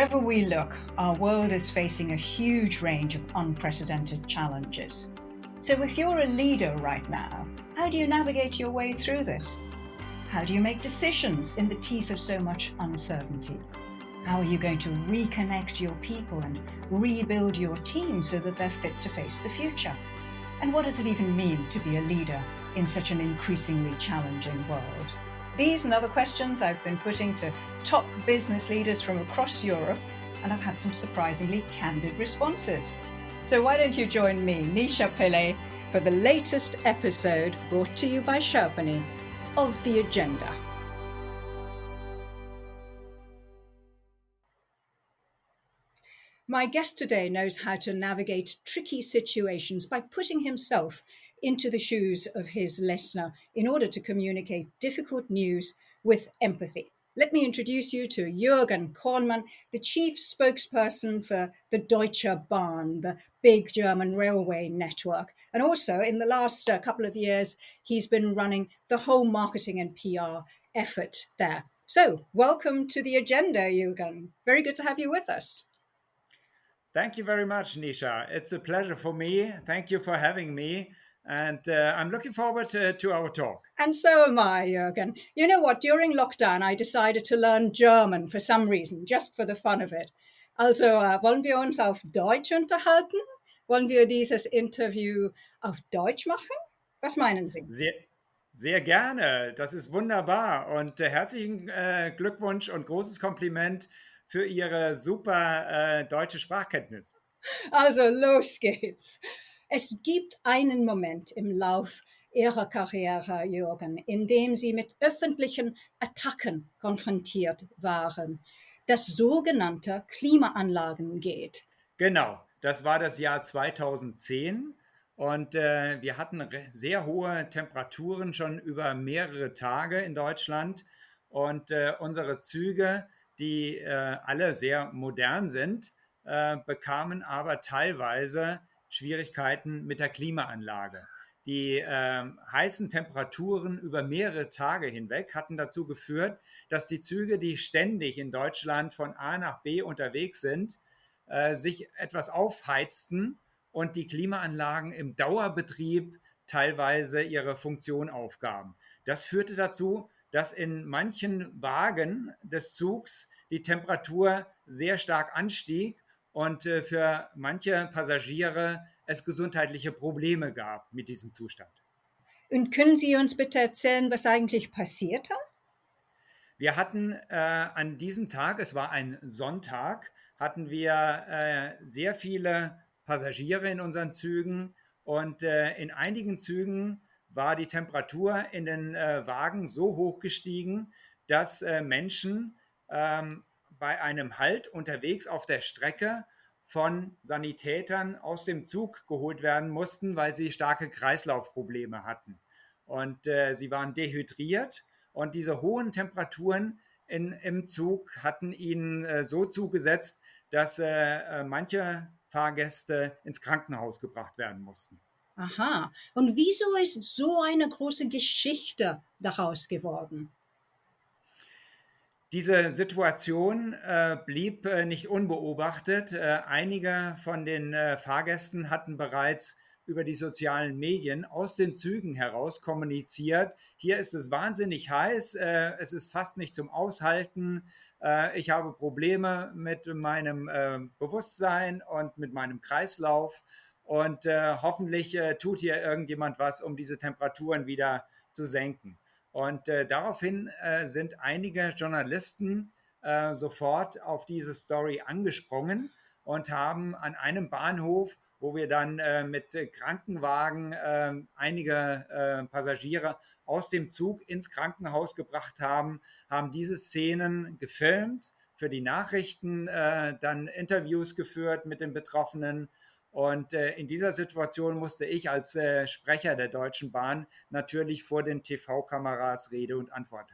Wherever we look, our world is facing a huge range of unprecedented challenges. So, if you're a leader right now, how do you navigate your way through this? How do you make decisions in the teeth of so much uncertainty? How are you going to reconnect your people and rebuild your team so that they're fit to face the future? And what does it even mean to be a leader in such an increasingly challenging world? These and other questions I've been putting to top business leaders from across Europe, and I've had some surprisingly candid responses. So why don't you join me, Nisha Pele, for the latest episode brought to you by Sherpany of The Agenda. My guest today knows how to navigate tricky situations by putting himself into the shoes of his listener in order to communicate difficult news with empathy. Let me introduce you to Jürgen Kornmann, the chief spokesperson for the Deutsche Bahn, the big German railway network. And also, in the last uh, couple of years, he's been running the whole marketing and PR effort there. So, welcome to the agenda, Jürgen. Very good to have you with us. Thank you very much, Nisha. It's a pleasure for me. Thank you for having me. And uh, I'm looking forward to, to, our talk. And so am I, Jürgen. You know what? During lockdown, I decided to learn German for some reason, just for the fun of it. Also, uh, wollen wir uns auf Deutsch unterhalten? Wollen wir dieses Interview auf Deutsch machen? Was meinen Sie? Sehr, sehr gerne. Das ist wunderbar. Und äh, herzlichen äh, Glückwunsch und großes Kompliment für Ihre super äh, deutsche Sprachkenntnis. Also los geht's. Es gibt einen Moment im Lauf Ihrer Karriere, Jürgen, in dem Sie mit öffentlichen Attacken konfrontiert waren, das sogenannte Klimaanlagen geht. Genau, das war das Jahr 2010 und äh, wir hatten sehr hohe Temperaturen schon über mehrere Tage in Deutschland. Und äh, unsere Züge die äh, alle sehr modern sind, äh, bekamen aber teilweise Schwierigkeiten mit der Klimaanlage. Die äh, heißen Temperaturen über mehrere Tage hinweg hatten dazu geführt, dass die Züge, die ständig in Deutschland von A nach B unterwegs sind, äh, sich etwas aufheizten und die Klimaanlagen im Dauerbetrieb teilweise ihre Funktion aufgaben. Das führte dazu, dass in manchen Wagen des Zugs die Temperatur sehr stark anstieg und äh, für manche Passagiere es gesundheitliche Probleme gab mit diesem Zustand. Und können Sie uns bitte erzählen, was eigentlich passierte? Wir hatten äh, an diesem Tag, es war ein Sonntag, hatten wir äh, sehr viele Passagiere in unseren Zügen und äh, in einigen Zügen war die Temperatur in den äh, Wagen so hoch gestiegen, dass Menschen ähm, bei einem Halt unterwegs auf der Strecke von Sanitätern aus dem Zug geholt werden mussten, weil sie starke Kreislaufprobleme hatten. Und äh, sie waren dehydriert und diese hohen Temperaturen in, im Zug hatten ihnen äh, so zugesetzt, dass äh, äh manche Fahrgäste ins Krankenhaus gebracht werden mussten. Aha. Und wieso ist so eine große Geschichte daraus geworden? Diese Situation äh, blieb äh, nicht unbeobachtet. Äh, einige von den äh, Fahrgästen hatten bereits über die sozialen Medien aus den Zügen heraus kommuniziert. Hier ist es wahnsinnig heiß, äh, es ist fast nicht zum Aushalten. Äh, ich habe Probleme mit meinem Bewusstsein und mit meinem Kreislauf. Und hoffentlich tut hier irgendjemand was, um diese Temperaturen wieder zu senken. Und äh, daraufhin äh, sind einige Journalisten äh, sofort auf diese Story angesprungen und haben an einem Bahnhof, wo wir dann äh, mit Krankenwagen ähm, einige äh, Passagiere aus dem Zug ins Krankenhaus gebracht haben, haben diese Szenen gefilmt, für die Nachrichten äh, dann Interviews geführt mit den Betroffenen und äh, in dieser Situation musste ich als äh, Sprecher der Deutschen Bahn natürlich vor den TV-Kameras Rede und Antwort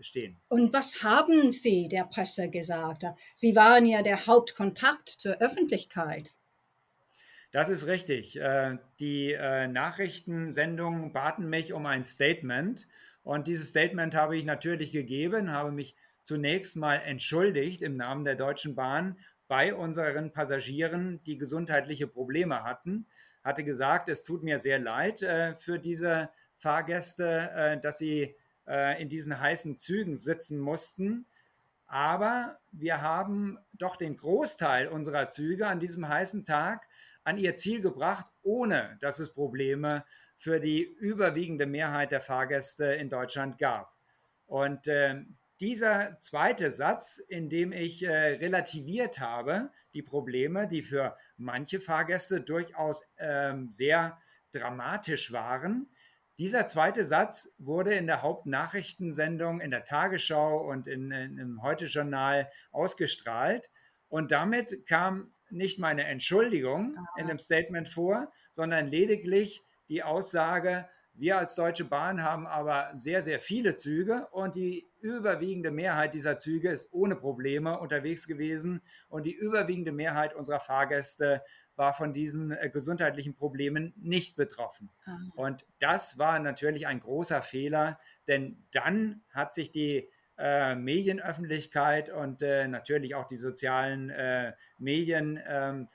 stehen. Und was haben Sie der Presse gesagt? Sie waren ja der Hauptkontakt zur Öffentlichkeit. Das ist richtig. Äh, die Nachrichtensendungen baten mich um ein Statement. Und dieses Statement habe ich natürlich gegeben, habe mich zunächst mal entschuldigt im Namen der Deutschen Bahn bei unseren Passagieren, die gesundheitliche Probleme hatten. Hatte gesagt, es tut mir sehr leid äh, für diese Fahrgäste, äh, dass sie äh, in diesen heißen Zügen sitzen mussten. Aber wir haben doch den Großteil unserer Züge an diesem heißen Tag an ihr Ziel gebracht, ohne dass es Probleme für die überwiegende Mehrheit der Fahrgäste in Deutschland gab. Und äh, dieser zweite Satz, in dem ich äh, relativiert habe, die Probleme, die für manche Fahrgäste durchaus äh, sehr dramatisch waren, dieser zweite Satz wurde in der Hauptnachrichtensendung in der Tagesschau und in, in, im Heute-Journal ausgestrahlt. Und damit kam nicht meine Entschuldigung in dem Statement vor, sondern lediglich die Aussage, wir als Deutsche Bahn haben aber sehr, sehr viele Züge und die überwiegende Mehrheit dieser Züge ist ohne Probleme unterwegs gewesen und die überwiegende Mehrheit unserer Fahrgäste war von diesen äh, gesundheitlichen Problemen nicht betroffen. Ah. Und das war natürlich ein großer Fehler, denn dann hat sich die äh, Medienöffentlichkeit und äh, natürlich auch die sozialen äh, Medien ähm,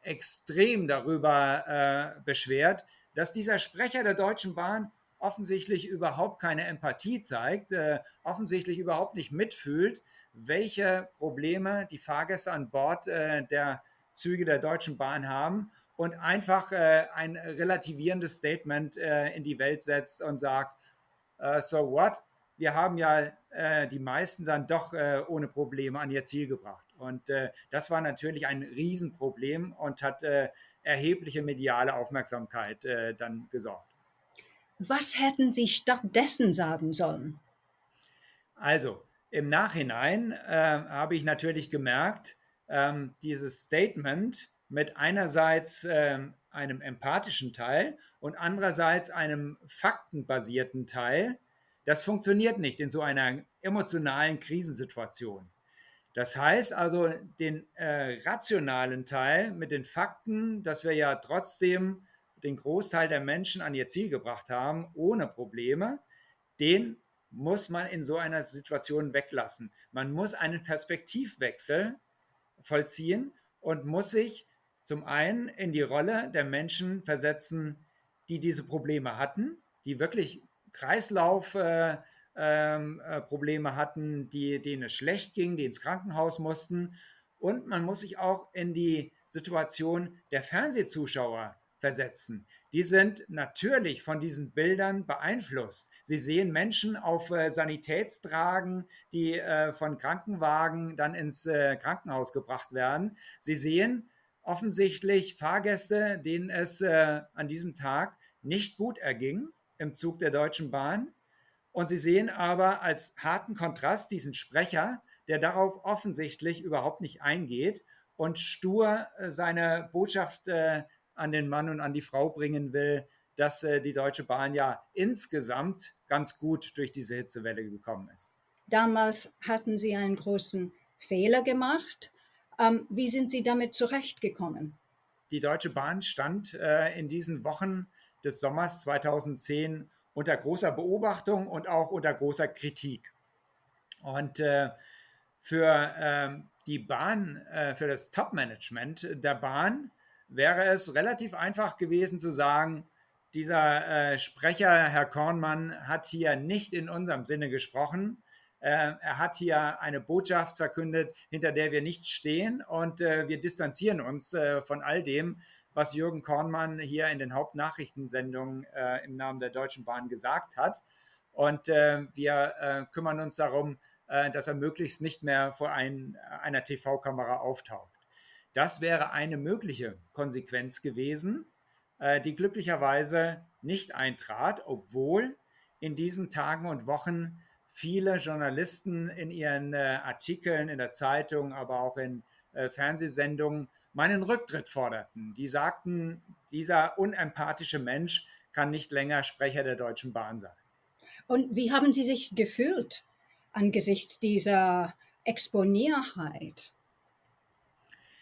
extrem darüber äh, beschwert, dass dieser Sprecher der Deutschen Bahn offensichtlich überhaupt keine Empathie zeigt, äh, offensichtlich überhaupt nicht mitfühlt, welche Probleme die Fahrgäste an Bord der Züge der Deutschen Bahn haben und einfach äh, ein relativierendes Statement äh, in die Welt setzt und sagt, äh, so what? Wir haben ja äh, die meisten dann doch äh, ohne Probleme an ihr Ziel gebracht. Und äh, das war natürlich ein Riesenproblem und hat erhebliche mediale Aufmerksamkeit dann gesorgt. Was hätten Sie stattdessen sagen sollen? Also, im Nachhinein habe ich natürlich gemerkt, ähm, dieses Statement mit einerseits ähm, einem empathischen Teil und andererseits einem faktenbasierten Teil, das funktioniert nicht in so einer emotionalen Krisensituation. Das heißt also, den äh, rationalen Teil mit den Fakten, dass wir ja trotzdem den Großteil der Menschen an ihr Ziel gebracht haben, ohne Probleme, den muss man in so einer Situation weglassen. Man muss einen Perspektivwechsel vollziehen und muss sich zum einen in die Rolle der Menschen versetzen, die diese Probleme hatten, die wirklich Kreislaufprobleme äh, äh, hatten, die, denen es schlecht ging, die ins Krankenhaus mussten. Und man muss sich auch in die Situation der Fernsehzuschauer versetzen, die sind natürlich von diesen Bildern beeinflusst. Sie sehen Menschen auf äh, Sanitätstragen, die äh, von Krankenwagen dann ins äh, Krankenhaus gebracht werden. Sie sehen offensichtlich Fahrgäste, denen es äh, an diesem Tag nicht gut erging im Zug der Deutschen Bahn. Und sie sehen aber als harten Kontrast diesen Sprecher, der darauf offensichtlich überhaupt nicht eingeht und stur äh, seine Botschaft äh, an den Mann und an die Frau bringen will, dass äh, die Deutsche Bahn ja insgesamt ganz gut durch diese Hitzewelle gekommen ist. Damals hatten Sie einen großen Fehler gemacht. Ähm, wie sind Sie damit zurechtgekommen? Die Deutsche Bahn stand in diesen Wochen des Sommers 2010 unter großer Beobachtung und auch unter großer Kritik. Und äh, für ähm, die Bahn, äh, für das Top-Management der Bahn wäre es relativ einfach gewesen zu sagen, dieser äh, Sprecher, Herr Kornmann, hat hier nicht in unserem Sinne gesprochen. Äh, er hat hier eine Botschaft verkündet, hinter der wir nicht stehen und äh, wir distanzieren uns äh, von all dem, was Jürgen Kornmann hier in den Hauptnachrichtensendungen äh, im Namen der Deutschen Bahn gesagt hat. Und äh, wir kümmern uns darum, dass er möglichst nicht mehr vor ein, einer TV-Kamera auftaucht. Das wäre eine mögliche Konsequenz gewesen, äh, die glücklicherweise nicht eintrat, obwohl in diesen Tagen und Wochen viele Journalisten in ihren äh, Artikeln in der Zeitung, aber auch in äh, Fernsehsendungen meinen Rücktritt forderten. Die sagten, dieser unempathische Mensch kann nicht länger Sprecher der Deutschen Bahn sein. Und wie haben Sie sich gefühlt angesichts dieser Exponiertheit?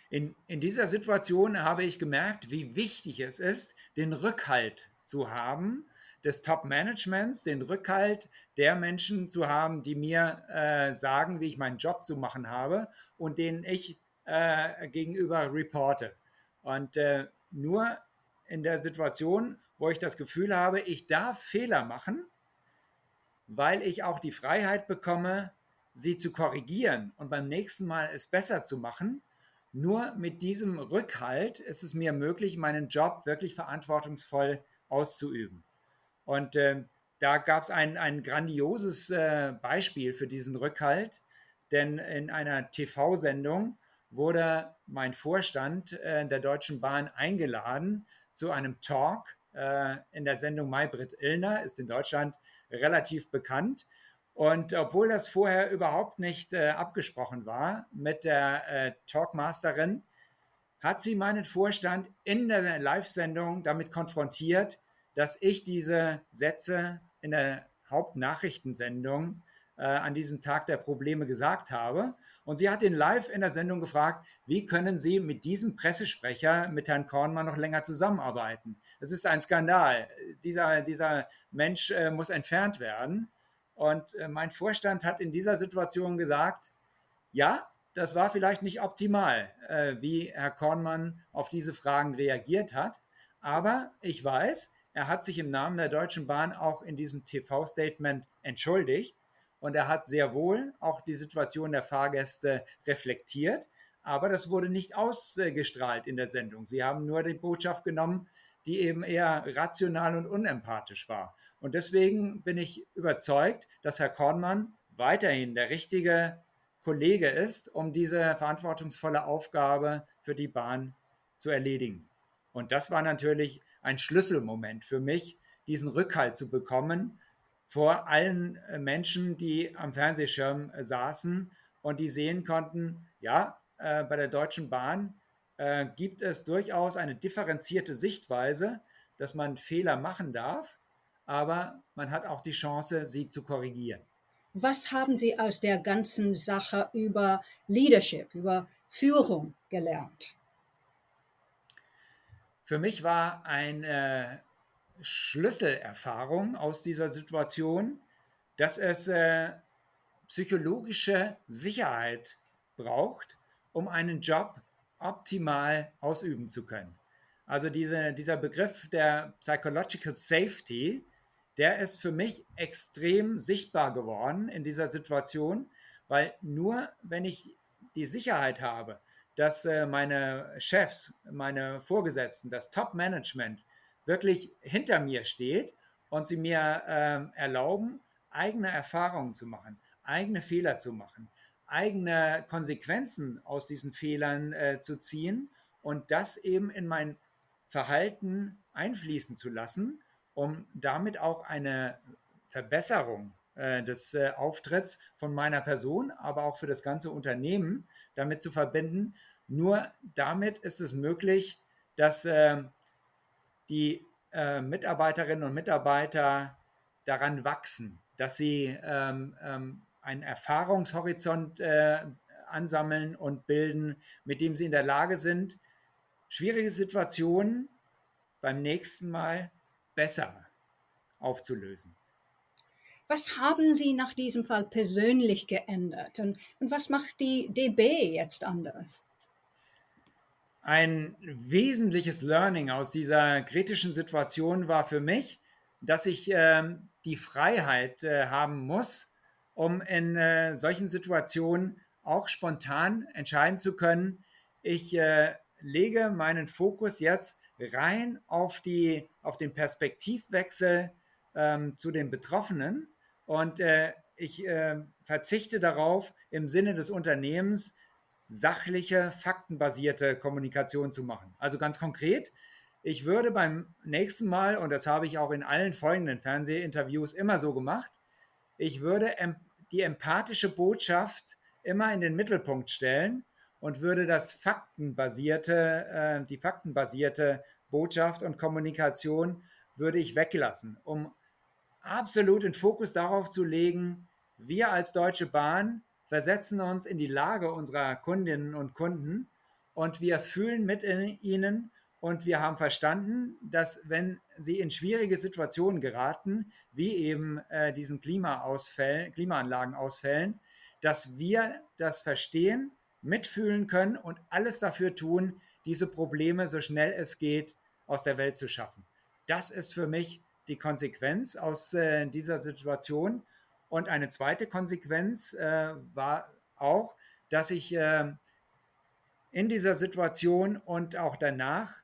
In, in dieser Situation habe ich gemerkt, wie wichtig es ist, den Rückhalt zu haben, des Top-Managements, den Rückhalt der Menschen zu haben, die mir äh, sagen, wie ich meinen Job zu machen habe und denen ich äh, gegenüber reporte. Und äh, nur in der Situation, wo ich das Gefühl habe, ich darf Fehler machen, weil ich auch die Freiheit bekomme, sie zu korrigieren und beim nächsten Mal es besser zu machen. Nur mit diesem Rückhalt ist es mir möglich, meinen Job wirklich verantwortungsvoll auszuüben. Und äh, da gab es ein, ein grandioses äh, Beispiel für diesen Rückhalt, denn in einer TV-Sendung wurde mein Vorstand äh, der Deutschen Bahn eingeladen zu einem Talk äh, in der Sendung Maybrit Illner, ist in Deutschland relativ bekannt. Und obwohl das vorher überhaupt nicht äh, abgesprochen war mit der äh, Talkmasterin, hat sie meinen Vorstand in der Live-Sendung damit konfrontiert, dass ich diese Sätze in der Hauptnachrichtensendung äh, an diesem Tag der Probleme gesagt habe. Und sie hat ihn live in der Sendung gefragt, wie können Sie mit diesem Pressesprecher, mit Herrn Kornmann, noch länger zusammenarbeiten? Es ist ein Skandal. Dieser, dieser Mensch äh, muss entfernt werden. Und äh, mein Vorstand hat in dieser Situation gesagt, ja, das war vielleicht nicht optimal, äh, wie Herr Kornmann auf diese Fragen reagiert hat. Aber ich weiß, er hat sich im Namen der Deutschen Bahn auch in diesem TV-Statement entschuldigt und er hat sehr wohl auch die Situation der Fahrgäste reflektiert, aber das wurde nicht ausgestrahlt in der Sendung. Sie haben nur die Botschaft genommen, die eben eher rational und unempathisch war. Und deswegen bin ich überzeugt, dass Herr Kornmann weiterhin der richtige Kollege ist, um diese verantwortungsvolle Aufgabe für die Bahn zu erledigen. Und das war natürlich ein Schlüsselmoment für mich, diesen Rückhalt zu bekommen vor allen äh, Menschen, die am Fernsehschirm äh, saßen und die sehen konnten, ja, äh, bei der Deutschen Bahn gibt es durchaus eine differenzierte Sichtweise, dass man Fehler machen darf, aber man hat auch die Chance, sie zu korrigieren. Was haben Sie aus der ganzen Sache über Leadership, über Führung gelernt? Für mich war eine Schlüsselerfahrung aus dieser Situation, dass es äh, psychologische Sicherheit braucht, um einen Job optimal ausüben zu können. Also diese, dieser Begriff der Psychological Safety, der ist für mich extrem sichtbar geworden in dieser Situation, weil nur wenn ich die Sicherheit habe, dass äh, meine Chefs, meine Vorgesetzten, das Top-Management wirklich hinter mir steht und sie mir äh, erlauben, eigene Erfahrungen zu machen, eigene Fehler zu machen, eigene Konsequenzen aus diesen Fehlern äh, zu ziehen und das eben in mein Verhalten einfließen zu lassen, um damit auch eine Verbesserung äh, des äh, Auftritts von meiner Person, aber auch für das ganze Unternehmen damit zu verbinden, nur damit ist es möglich, dass äh, die äh, Mitarbeiterinnen und Mitarbeiter daran wachsen, dass sie ähm, ähm, einen Erfahrungshorizont äh, ansammeln und bilden, mit dem sie in der Lage sind, schwierige Situationen beim nächsten Mal besser aufzulösen. Was haben Sie nach diesem Fall persönlich geändert und, und was macht die DB jetzt anders? Ein wesentliches Learning aus dieser kritischen Situation war für mich, dass ich äh, die Freiheit äh, haben muss, um in äh, solchen Situationen auch spontan entscheiden zu können. Ich äh, lege meinen Fokus jetzt rein auf, die, auf den Perspektivwechsel ähm, zu den Betroffenen und äh, ich äh, verzichte darauf, im Sinne des Unternehmens sachliche, faktenbasierte Kommunikation zu machen. Also ganz konkret, ich würde beim nächsten Mal, und das habe ich auch in allen folgenden Fernsehinterviews immer so gemacht, ich würde die empathische Botschaft immer in den Mittelpunkt stellen und würde das faktenbasierte, äh, die faktenbasierte Botschaft und Kommunikation würde ich weglassen, um absolut den Fokus darauf zu legen, wir als Deutsche Bahn versetzen uns in die Lage unserer Kundinnen und Kunden und wir fühlen mit ihnen Und wir haben verstanden, dass wenn sie in schwierige Situationen geraten, wie eben äh, diesen Klimaausfällen, Klimaanlagenausfällen, dass wir das verstehen, mitfühlen können und alles dafür tun, diese Probleme so schnell es geht aus der Welt zu schaffen. Das ist für mich die Konsequenz aus äh, dieser Situation. Und eine zweite Konsequenz äh, war auch, dass ich äh, in dieser Situation und auch danach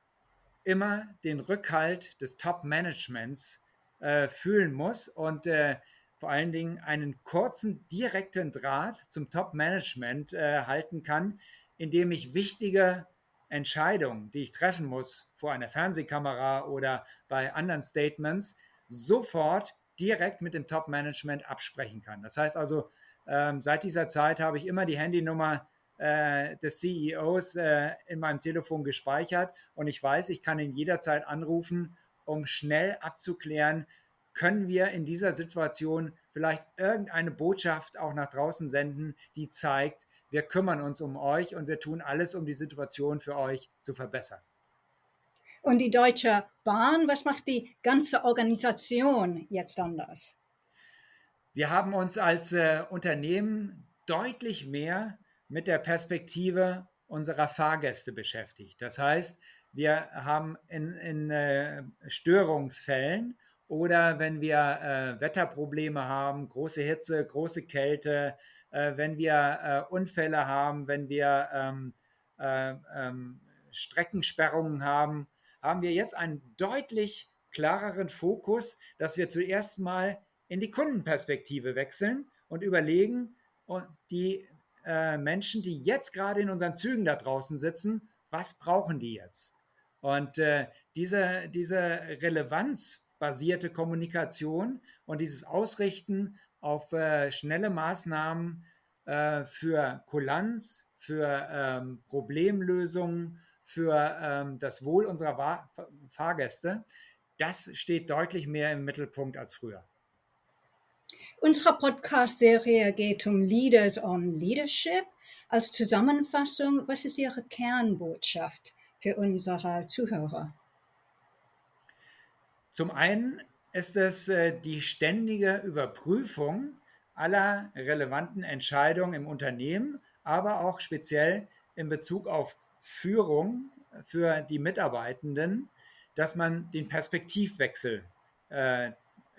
immer den Rückhalt des Top-Managements äh, fühlen muss und äh, vor allen Dingen einen kurzen, direkten Draht zum Top-Management äh, halten kann, indem ich wichtige Entscheidungen, die ich treffen muss vor einer Fernsehkamera oder bei anderen Statements, sofort direkt mit dem Top-Management absprechen kann. Das heißt also, ähm, seit dieser Zeit habe ich immer die Handynummer äh, des CEOs äh, in meinem Telefon gespeichert und ich weiß, ich kann ihn jederzeit anrufen, um schnell abzuklären, können wir in dieser Situation vielleicht irgendeine Botschaft auch nach draußen senden, die zeigt, wir kümmern uns um euch und wir tun alles, um die Situation für euch zu verbessern. Und die Deutsche Bahn, was macht die ganze Organisation jetzt anders? Wir haben uns als äh, Unternehmen deutlich mehr mit der Perspektive unserer Fahrgäste beschäftigt. Das heißt, wir haben in, in äh, Störungsfällen oder wenn wir äh, Wetterprobleme haben, große Hitze, große Kälte, äh, wenn wir äh, Unfälle haben, wenn wir ähm, äh, ähm, Streckensperrungen haben, haben wir jetzt einen deutlich klareren Fokus, dass wir zuerst mal in die Kundenperspektive wechseln und überlegen, die äh, Menschen, die jetzt gerade in unseren Zügen da draußen sitzen, was brauchen die jetzt? Und äh, diese, diese relevanzbasierte Kommunikation und dieses Ausrichten auf äh, schnelle Maßnahmen für Kulanz, für ähm, Problemlösungen, für ähm, das Wohl unserer Wa Fahrgäste, das steht deutlich mehr im Mittelpunkt als früher. Unsere Podcast-Serie geht um Leaders on Leadership. Als Zusammenfassung, was ist Ihre Kernbotschaft für unsere Zuhörer? Zum einen ist es äh, die ständige Überprüfung aller relevanten Entscheidungen im Unternehmen, aber auch speziell in Bezug auf Führung für die Mitarbeitenden, dass man den Perspektivwechsel äh,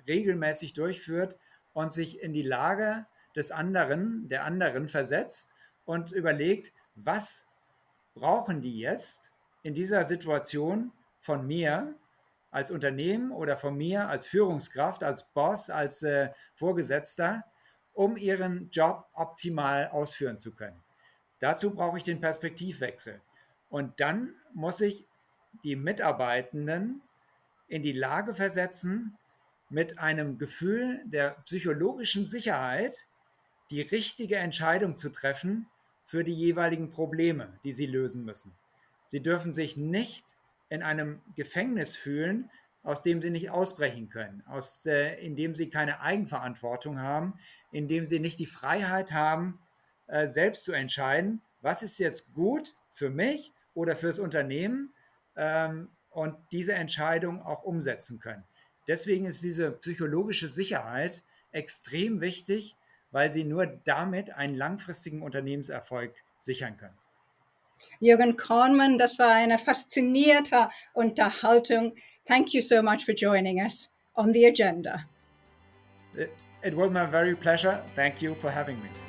regelmäßig durchführt und sich in die Lage des anderen, der anderen versetzt und überlegt, was brauchen die jetzt in dieser Situation von mir als Unternehmen oder von mir als Führungskraft, als Boss, als äh, Vorgesetzter, um ihren Job optimal ausführen zu können. Dazu brauche ich den Perspektivwechsel. Und dann muss ich die Mitarbeitenden in die Lage versetzen, mit einem Gefühl der psychologischen Sicherheit die richtige Entscheidung zu treffen für die jeweiligen Probleme, die sie lösen müssen. Sie dürfen sich nicht in einem Gefängnis fühlen, aus dem sie nicht ausbrechen können, aus der, in dem sie keine Eigenverantwortung haben, in dem sie nicht die Freiheit haben, äh, selbst zu entscheiden, was ist jetzt gut für mich oder fürs Unternehmen ähm, und diese Entscheidung auch umsetzen können. Deswegen ist diese psychologische Sicherheit extrem wichtig, weil sie nur damit einen langfristigen Unternehmenserfolg sichern können. Jürgen Kornmann, das war eine faszinierte Unterhaltung. Thank you so much for joining us on the agenda. It, it was my very pleasure. Thank you for having me.